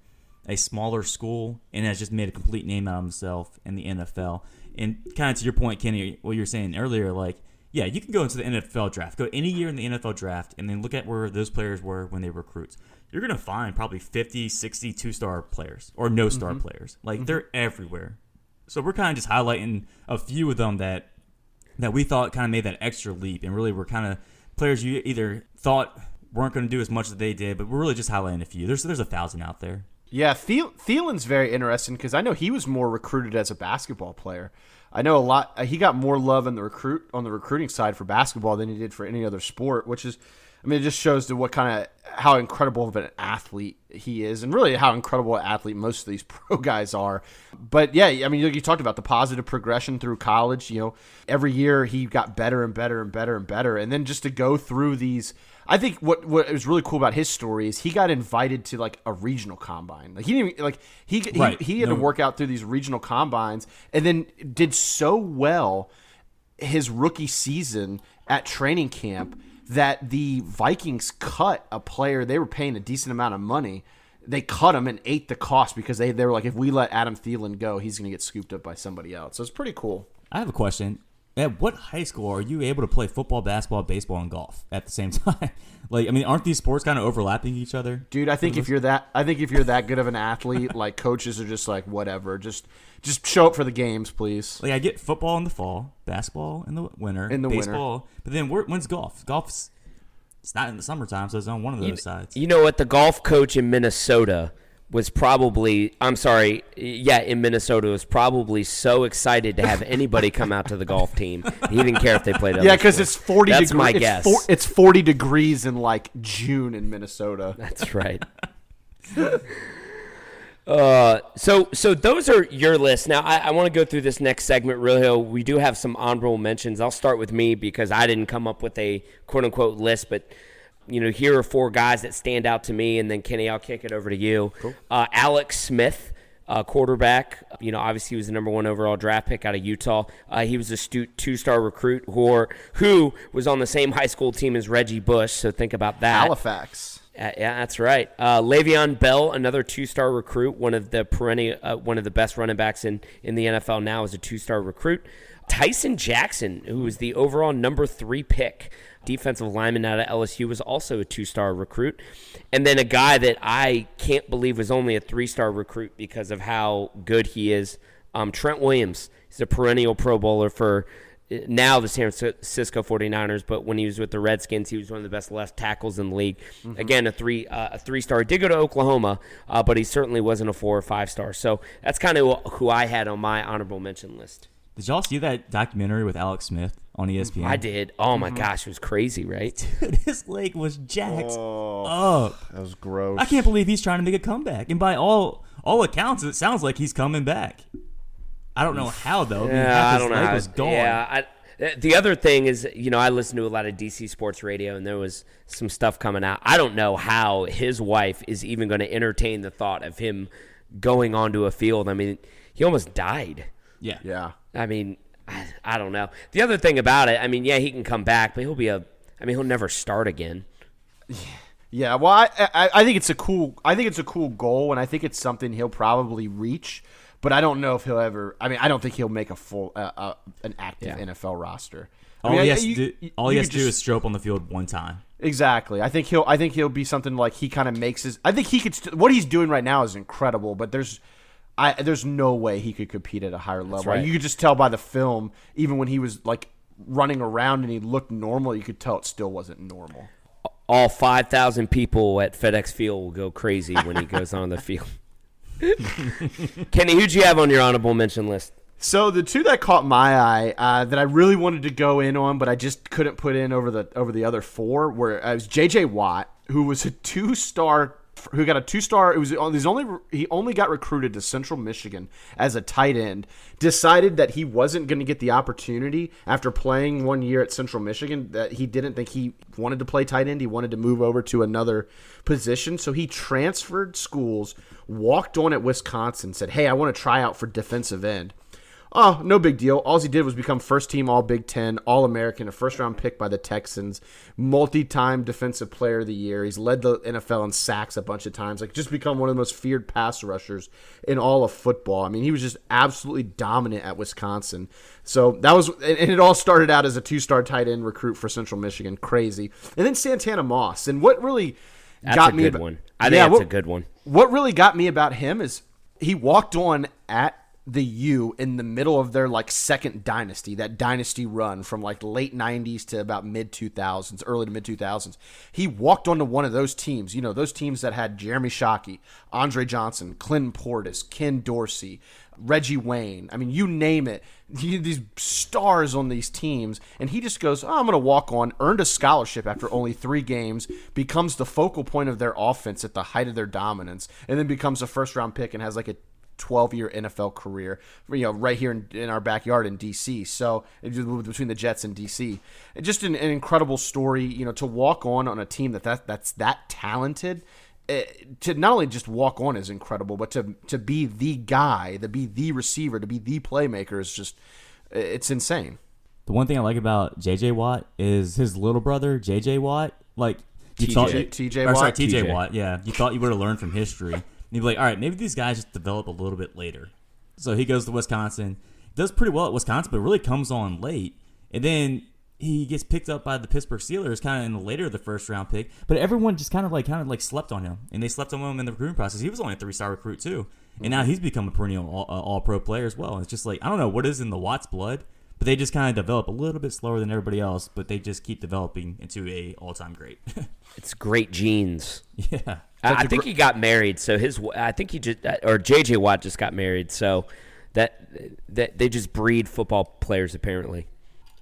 a smaller school and has just made a complete name out of himself in the NFL. And kind of to your point, Kenny, what you were saying earlier, like, yeah, you can go into the NFL draft, go any year in the NFL draft, and then look at where those players were when they recruits. You're going to find probably 50, 60 two star players or no star mm-hmm. players. Like, mm-hmm. they're everywhere. So we're kind of just highlighting a few of them that that we thought kind of made that extra leap and really were kind of players you either thought weren't going to do as much as they did, but we're really just highlighting a few. There's there's a thousand out there. Yeah, Thiel- Thielen's very interesting because I know he was more recruited as a basketball player. I know a lot. Uh, he got more love on the recruit on the recruiting side for basketball than he did for any other sport, which is, I mean, it just shows to what kind of how incredible of an athlete he is, and really how incredible an athlete most of these (laughs) pro guys are. But yeah, I mean, you, you talked about the positive progression through college. You know, every year he got better and better and better and better, and then just to go through these I think what what was really cool about his story is he got invited to like a regional combine. Like he didn't even, like he right. he, he had no. to work out through these regional combines and then did so well his rookie season at training camp that the Vikings cut a player they were paying a decent amount of money. They cut him and ate the cost because they, they were like, if we let Adam Thielen go, he's going to get scooped up by somebody else. So it's pretty cool. I have a question at what high school are you able to play football, basketball, baseball, and golf at the same (laughs) time? like, I mean, aren't these sports kind of overlapping each other? Dude, I think if you're that, I think if you're that good of an athlete, like coaches are just like whatever, just just show up for the games, please. Like, I get football in the fall, basketball in the winter, in the baseball, winter. but then when's golf? Golf's it's not in the summertime, so it's on one of those You, sides. you know what? The golf coach in Minnesota was probably, I'm sorry, yeah, in Minnesota was probably so excited to have anybody come out to the golf team. He didn't care if they played. Yeah, because it's forty. That's degree- my it's guess. four- it's forty degrees in like June in Minnesota. That's right. (laughs) Uh, so so those are your lists. Now I, I want to go through this next segment real. hill. We do have some honorable mentions. I'll start with me because I didn't come up with a quote unquote list, but you know here are four guys that stand out to me, and then Kenny, I'll kick it over to you. Uh, Alex Smith. Uh, quarterback, you know, obviously he was the number one overall draft pick out of Utah. Uh, he was a stu- two-star recruit who, who was on the same high school team as Reggie Bush. So think about that. Halifax. Uh, yeah, that's right. Uh, Le'Veon Bell, another two-star recruit, one of the perennial, uh, one of the best running backs in, in the NFL now, is a two-star recruit. Tyson Jackson, who was the overall number three pick, defensive lineman out of LSU, was also a two-star recruit. And then a guy that I can't believe was only a three-star recruit because of how good he is, um, Trent Williams. He's a perennial Pro Bowler for now the San Francisco 49ers, but when he was with the Redskins, he was one of the best left tackles in the league. Again, a three uh, a three star. Did go to Oklahoma, uh, but he certainly wasn't a four or five star. So that's kind of who I had on my honorable mention list. Did y'all see that documentary with Alex Smith on mm-hmm. E ESPN? I did. Oh my mm-hmm. gosh, it was crazy, right? (laughs) Dude, his leg was jacked oh, up. That was gross. I can't believe he's trying to make a comeback. And by all all accounts, it sounds like he's coming back. I don't know how though. I mean, Yeah, I his don't know. leg How, was gone. Yeah, I, eh, the other thing is, you know, I listen to a lot of DC sports radio, and there was some stuff coming out. I don't know how his wife is even going to entertain the thought of him going onto a field. I mean, he almost died. yeah. Yeah. I mean, I, I don't know. The other thing about it, I mean, yeah, he can come back, but he'll be a. I mean, he'll never start again. Yeah, well, I, I I think it's a cool I think it's a cool goal, and I think it's something he'll probably reach. But I don't know if he'll ever. I mean, I don't think he'll make a full uh, uh, an active Yeah. NFL roster. I All mean, he I- has to you- do, you- all he has could to do is just- show up on the field one time. Exactly. I think he'll. I think he'll be something like he kind of makes his. I think he could. St- what he's doing right now is incredible, but there's. I, there's no way he could compete at a higher level. right. You could just tell by the film, even when he was like running around and he looked normal, you could tell it still wasn't normal. All five thousand people at FedEx Field will go crazy when he goes on the field. (laughs) Kenny, who'd you have on your honorable mention list? So the two that caught my eye uh, that I really wanted to go in on, but I just couldn't put in over the over the other four, were uh, it was J.J. Watt, who was a two star, who got a two star. It was uh, on he's only he only got recruited to Central Michigan as a tight end. Decided that he wasn't going to get the opportunity after playing one year at Central Michigan. That he didn't think he wanted to play tight end. He wanted to move over to another position, so he transferred schools. Walked on at Wisconsin, said, "Hey, I want to try out for defensive end." Oh, no big deal. All he did was become first team All Big Ten, All American, a first round pick by the Texans, multi time defensive player of the year. He's led the NFL in sacks a bunch of times, like just become one of the most feared pass rushers in all of football. I mean, he was just absolutely dominant at Wisconsin. So that was, and it all started out as a two star tight end recruit for Central Michigan. Crazy. And then Santana Moss. And what really That's got a me good about, one. I think Yeah, that's what- a good one. what really got me about him is he walked on at the U in the middle of their like second dynasty, that dynasty run from like late 90s to about mid 2000s, early to mid 2000s. He walked onto one of those teams, you know, those teams that had Jeremy Shockey, Andre Johnson, Clinton Portis, Ken Dorsey, Reggie Wayne. I mean, you name it. These stars on these teams, and he just goes, oh, "I'm going to walk on." Earned a scholarship after only three games, becomes the focal point of their offense at the height of their dominance, and then becomes a first round pick and has like a 12 year NFL career, you know, right here in, in our backyard in DC. So it just moved between the Jets and DC. And just an, an incredible story, you know, to walk on on a team that, that that's that talented. eh, to not only just walk on is incredible, but to to be the guy, to be the receiver, to be the playmaker is just eh, it's insane. The one thing I like about JJ Watt is his little brother JJ Watt. Like you TJ. thought, TJ or sorry, TJ, TJ. Watt. Yeah, you thought you would have learned from history. And you'd be like, all right, maybe these guys just develop a little bit later. So he goes to Wisconsin, does pretty well at Wisconsin, but really comes on late, and then he gets picked up by the Pittsburgh Steelers, kind of in the later of the first round pick. But everyone just kind of like kind of like slept on him, and they slept on him in the recruiting process. He was only a three star recruit too, and now he's become a perennial all, uh, all pro player as well. And It's just like I don't know what is in the Watts blood, but they just kind of develop a little bit slower than everybody else. But they just keep developing into a all time great. (laughs) It's great genes. yeah. I, I think he got married, so his I think he just uh, or JJ Watt just got married, so that that they just breed football players apparently.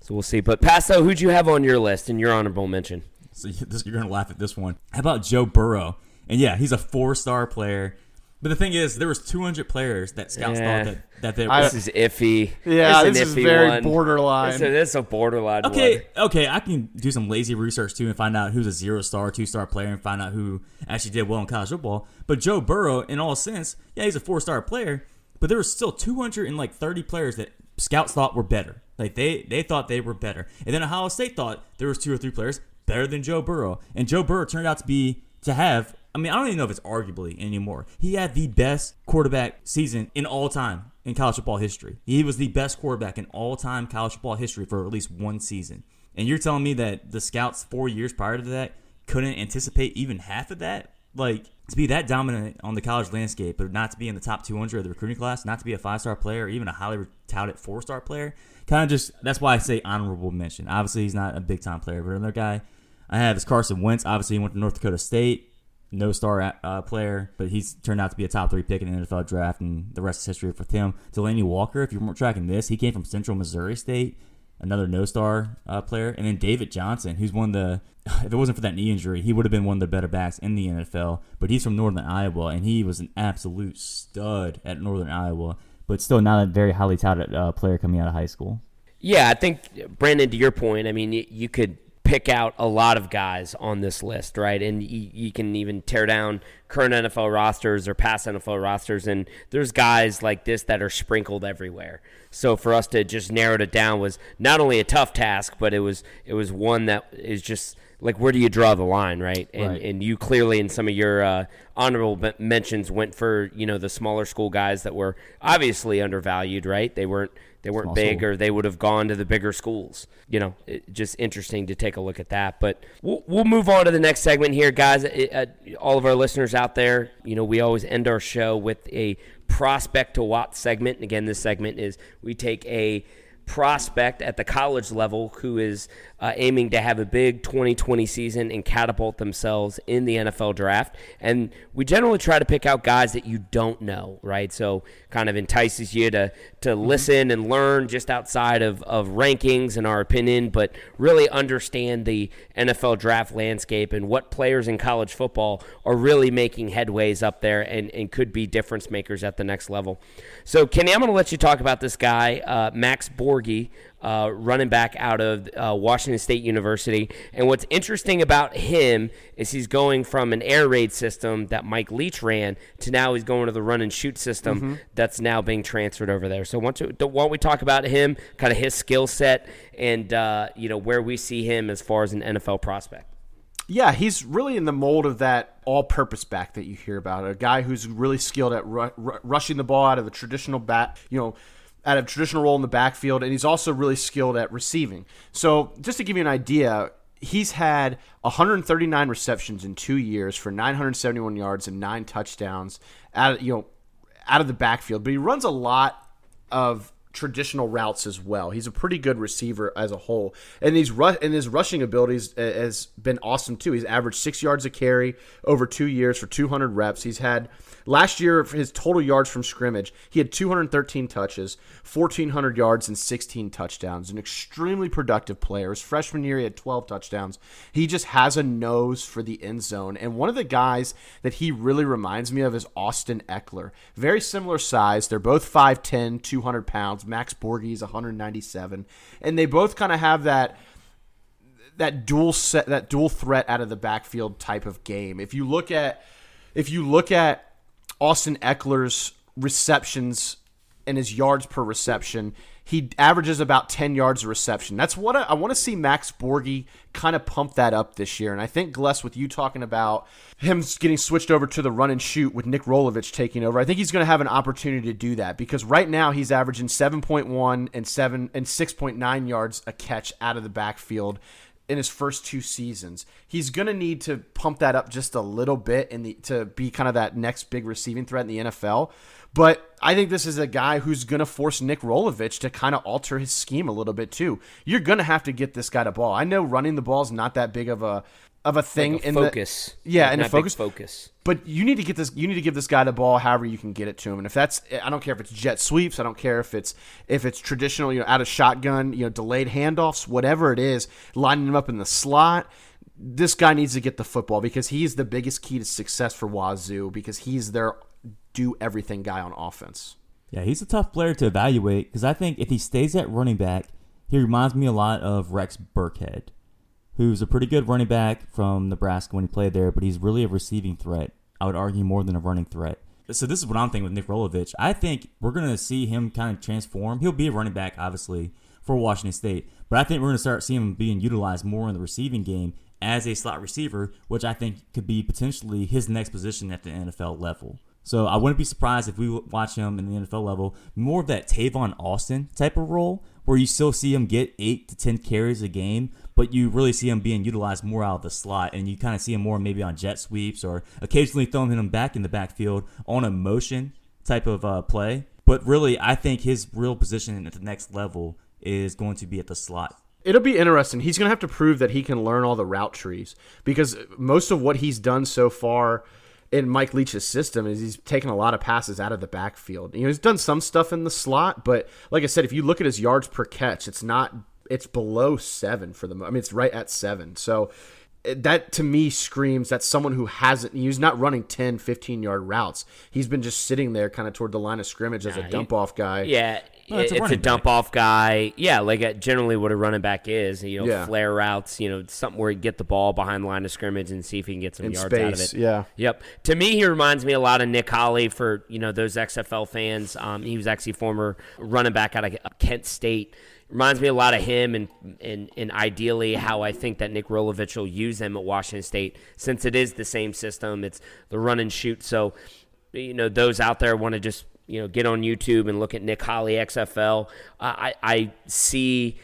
So we'll see. But Paso, who'd you have on your list in your honorable mention? So (laughs) this, you're gonna laugh at this one. How about Joe Burrow? And yeah, he's a four star player. But the thing is, there was 200 players that scouts Yeah. thought that that they. I- This is iffy. Yeah, an this is iffy very one. borderline. This is, this is a borderline. Okay, one. okay, I can do some lazy research too and find out who's a zero star, two star player, and find out who actually did well in college football. But Joe Burrow, in all sense, yeah, he's a four star player, but there was still two hundred and like thirty players that scouts thought were better. Like they they thought they were better, and then Ohio State thought there was two or three players better than Joe Burrow, and Joe Burrow turned out to be to have. I mean, I don't even know if it's arguably anymore. He had the best quarterback season in all time in college football history. He was the best quarterback in all time college football history for at least one season. And you're telling me that the scouts four years prior to that couldn't anticipate even half of that? Like, to be that dominant on the college landscape, but not to be in the top 200 of the recruiting class, not to be a five star player, or even a highly touted four star player, kind of just, that's why I say honorable mention. Obviously, he's not a big time player, but another guy I have is Carson Wentz. Obviously, he went to North Dakota State no star uh, player, but he's turned out to be a top three pick in the NFL draft, and the rest is history with him. Delanie Walker, if you weren't tracking this, he came from Central Missouri State, another no star uh, player, and then David Johnson, who's one of the. (laughs) If it wasn't for that knee injury, he would have been one of the better backs in the NFL. But he's from Northern Iowa, and he was an absolute stud at Northern Iowa, but still not a very highly touted uh, player coming out of high school. Yeah, I think Brandon. To your point, I mean, you, you could pick out a lot of guys on this list, right? And you, you can even tear down current NFL rosters or past NFL rosters, and there's guys like this that are sprinkled everywhere. So for us to just narrow it down was not only a tough task, but it was it was one that is just like where do you draw the line, right? And Right. and you clearly in some of your uh, honorable mentions went for you know the smaller school guys that were obviously undervalued, right? They weren't they weren't Small big school. or they would have gone to the bigger schools. You know, it, just interesting to take a look at that. But we'll, we'll move on to the next segment here, guys. Uh, uh, all of our listeners out there, you know, we always end our show with a prospect to watch segment. And again, this segment is we take a prospect at the college level who is uh, aiming to have a big 2020 season and catapult themselves in the NFL draft. And we generally try to pick out guys that you don't know, right? So kind of entices you to to listen and learn just outside of, of rankings and our opinion, but really understand the NFL draft landscape and what players in college football are really making headways up there and, and could be difference makers at the next level. So, Kenny, I'm going to let you talk about this guy, uh, Max Borghi, uh, running back out of uh, Washington State University. And what's interesting about him is he's going from an air raid system that Mike Leach ran to now he's going to the run and shoot system that's now being transferred over there. So, why don't, why don't we talk about him, kind of his skill set, and uh, you know where we see him as far as an NFL prospect. Yeah, he's really in the mold of that all-purpose back that you hear about. A guy who's really skilled at ru- ru- rushing the ball out of a traditional bat, you know, out of traditional role in the backfield, and he's also really skilled at receiving. So, just to give you an idea, he's had 139 receptions in two years for 971 yards and nine touchdowns. Out of, you know, out of the backfield, but he runs a lot of traditional routes as well. He's a pretty good receiver as a whole, and he's ru- and his rushing abilities uh, has been awesome too. He's averaged six yards a carry over two years for 200 reps. He's had last year his total yards from scrimmage, he had 213 touches, 1,400 yards, and 16 touchdowns. An extremely productive player. His freshman year, he had 12 touchdowns. He just has a nose for the end zone, and one of the guys that he really reminds me of is Austin Ekeler. Very similar size. They're both 5'10", 200 pounds. Max Borghi is 197, and they both kind of have that that dual set that dual threat out of the backfield type of game. If you look at if you look at Austin Ekeler's receptions and his yards per reception, he averages about 10 yards a reception. That's what I, I want to see Max Borghi kind of pump that up this year. And I think, Gless, with you talking about him getting switched over to the run and shoot with Nick Rolovich taking over, I think he's going to have an opportunity to do that because right now he's averaging 7.1 and 7 and 6.9 yards a catch out of the backfield in his first two seasons. He's going to need to pump that up just a little bit in the to be kind of that next big receiving threat in the NFL. But I think this is a guy who's going to force Nick Rolovich to kind of alter his scheme a little bit too. You're going to have to get this guy to ball. I know running the ball is not that big of a of a thing Like a in focus. the yeah, Like and a not big focus focus. but you need to get this. You need to give this guy the ball however you can get it to him. And if that's, I don't care if it's jet sweeps. I don't care if it's if it's traditional, you know, out of shotgun, you know, delayed handoffs, whatever it is, lining him up in the slot. This guy needs to get the football because he's the biggest key to success for Wazoo because he's their do everything guy on offense. Yeah, he's a tough player to evaluate because I think if he stays at running back, he reminds me a lot of Rex Burkhead, who's a pretty good running back from Nebraska when he played there, but he's really a receiving threat. I would argue more than a running threat. So this is what I'm thinking with Nick Rolovich. I think we're going to see him kind of transform. He'll be a running back, obviously, for Washington State, but I think we're going to start seeing him being utilized more in the receiving game as a slot receiver, which I think could be potentially his next position at the NFL level. So I wouldn't be surprised if we watch him in the NFL level more of that Tavon Austin type of role, where you still see him get eight to ten carries a game, but you really see him being utilized more out of the slot, and you kind of see him more maybe on jet sweeps or occasionally throwing him back in the backfield on a motion type of uh, play. But really, I think his real position at the next level is going to be at the slot. It'll be interesting. He's going to have to prove that he can learn all the route trees because most of what he's done so far in Mike Leach's system is he's taken a lot of passes out of the backfield. You know, he's done some stuff in the slot, but like I said, if you look at his yards per catch, it's not it's below 7 for the I mean it's right at 7. So that to me screams that someone who hasn't he's not running 10 15 yard routes. He's been just sitting there kind of toward the line of scrimmage as a he- dump off guy. Yeah, Well, it's it's, a a, dump off guy. Yeah, like uh, generally what a running back is. You know, Yeah. flare routes. You know, something where you get the ball behind the line of scrimmage and see if he can get some In yards out of it. yeah. Yep. To me, he reminds me a lot of Nick Holley for you know those XFL fans. Um, he was actually former running back out of Kent State. Reminds me a lot of him, and and and ideally how I think that Nick Rolovich will use them at Washington State, since it is the same system. It's the run and shoot. So, you know, those out there want to just you know get on YouTube and look at Nick Holley XFL. I I see.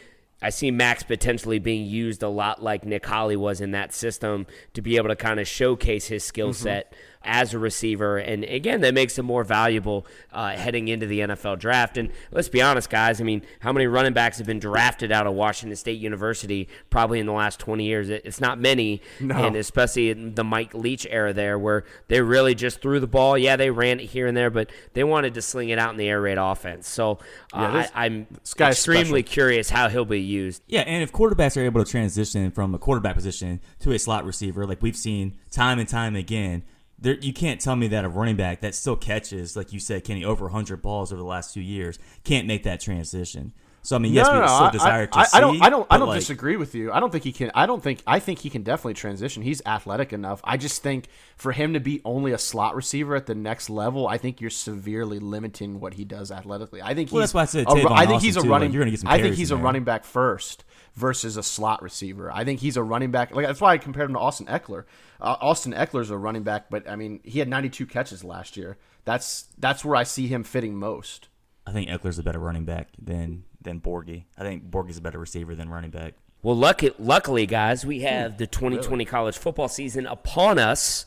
I see Max potentially being used a lot like Nick Holley was in that system to be able to kind of showcase his skill mm-hmm. set as a receiver. And again, that makes him more valuable uh, heading into the NFL draft. And let's be honest, guys. I mean, how many running backs have been drafted out of Washington State University probably in the last 20 years? It's not many. And especially in the Mike Leach era there, where they really just threw the ball. Yeah, they ran it here and there, but they wanted to sling it out in the air raid offense. So uh, this- I, guy's extremely special. curious how he'll be used. Yeah, and if quarterbacks are able to transition from a quarterback position to a slot receiver, like we've seen time and time again, there you can't tell me that a running back that still catches, like you said, Kenny, over 100 balls over the last two years, can't make that transition. So I mean, yes, we still I- desire to I, see. I don't. I don't. I don't like, disagree with you. I don't think he can. I don't think. I think he can definitely transition. He's athletic enough. I just think for him to be only a slot receiver at the next level, I think you're severely limiting what he does athletically. I think. Well, he's that's why I said a ru- think he's a too. Like, running. you're gonna get some I think he's a there. running back first versus a slot receiver. I think he's a running back. Like that's why I compared him to Austin Ekeler. Uh, Austin Ekeler's a running back, but I mean he had 92 catches last year. That's that's where I see him fitting most. I think Ekeler's a better running back than than Borghi. I think Borghi's a better receiver than running back. Well, lucky, luckily, guys, we have the 2020 college football season upon us,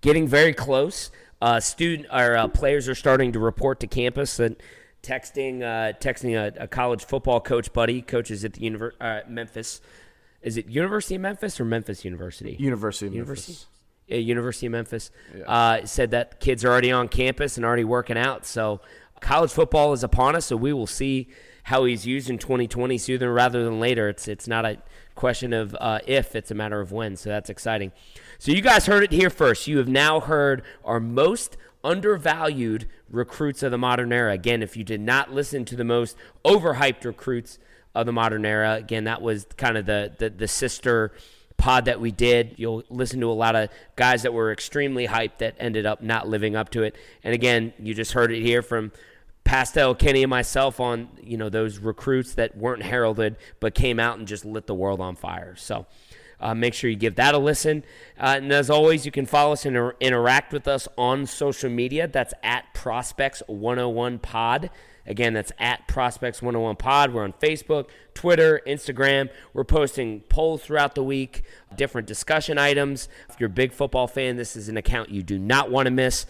getting very close. Uh, student or uh, players are starting to report to campus and texting uh, texting a, a college football coach buddy, coaches at the univer- uh, Memphis. Is it University of Memphis or Memphis University? University of University. Memphis. Yeah, University of Memphis uh, said that kids are already on campus and already working out. So college football is upon us. So we will see how he's used in 2020 sooner rather than later. It's it's not a question of uh, if; it's a matter of when. So that's exciting. So you guys heard it here first. You have now heard our most undervalued recruits of the modern era. Again, if you did not listen to the most overhyped recruits of the modern era, again, that was kind of the the, the sister pod that we did. You'll listen to a lot of guys that were extremely hyped that ended up not living up to it. And again, you just heard it here from Pastel, Kenny, and myself on you know those recruits that weren't heralded but came out and just lit the world on fire. So. Uh, make sure you give that a listen. Uh, and as always, you can follow us and inter- interact with us on social media. That's at Prospects 101 Pod. Again, that's at Prospects 101 Pod. We're on Facebook, Twitter, Instagram. We're posting polls throughout the week, different discussion items. If you're a big football fan, this is an account you do not want to miss.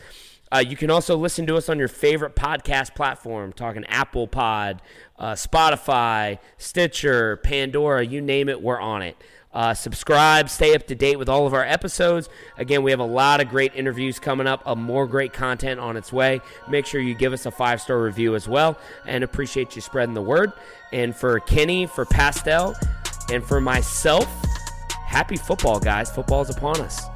Uh, you can also listen to us on your favorite podcast platform, talking Apple Pod, uh, Spotify, Stitcher, Pandora, you name it, we're on it. Uh, subscribe, stay up to date with all of our episodes. Again, we have a lot of great interviews coming up, uh, more great content on its way. Make sure you give us a five star review as well, and appreciate you spreading the word. And for Kenny, for Pastel, and for myself, happy football, guys. Football is upon us.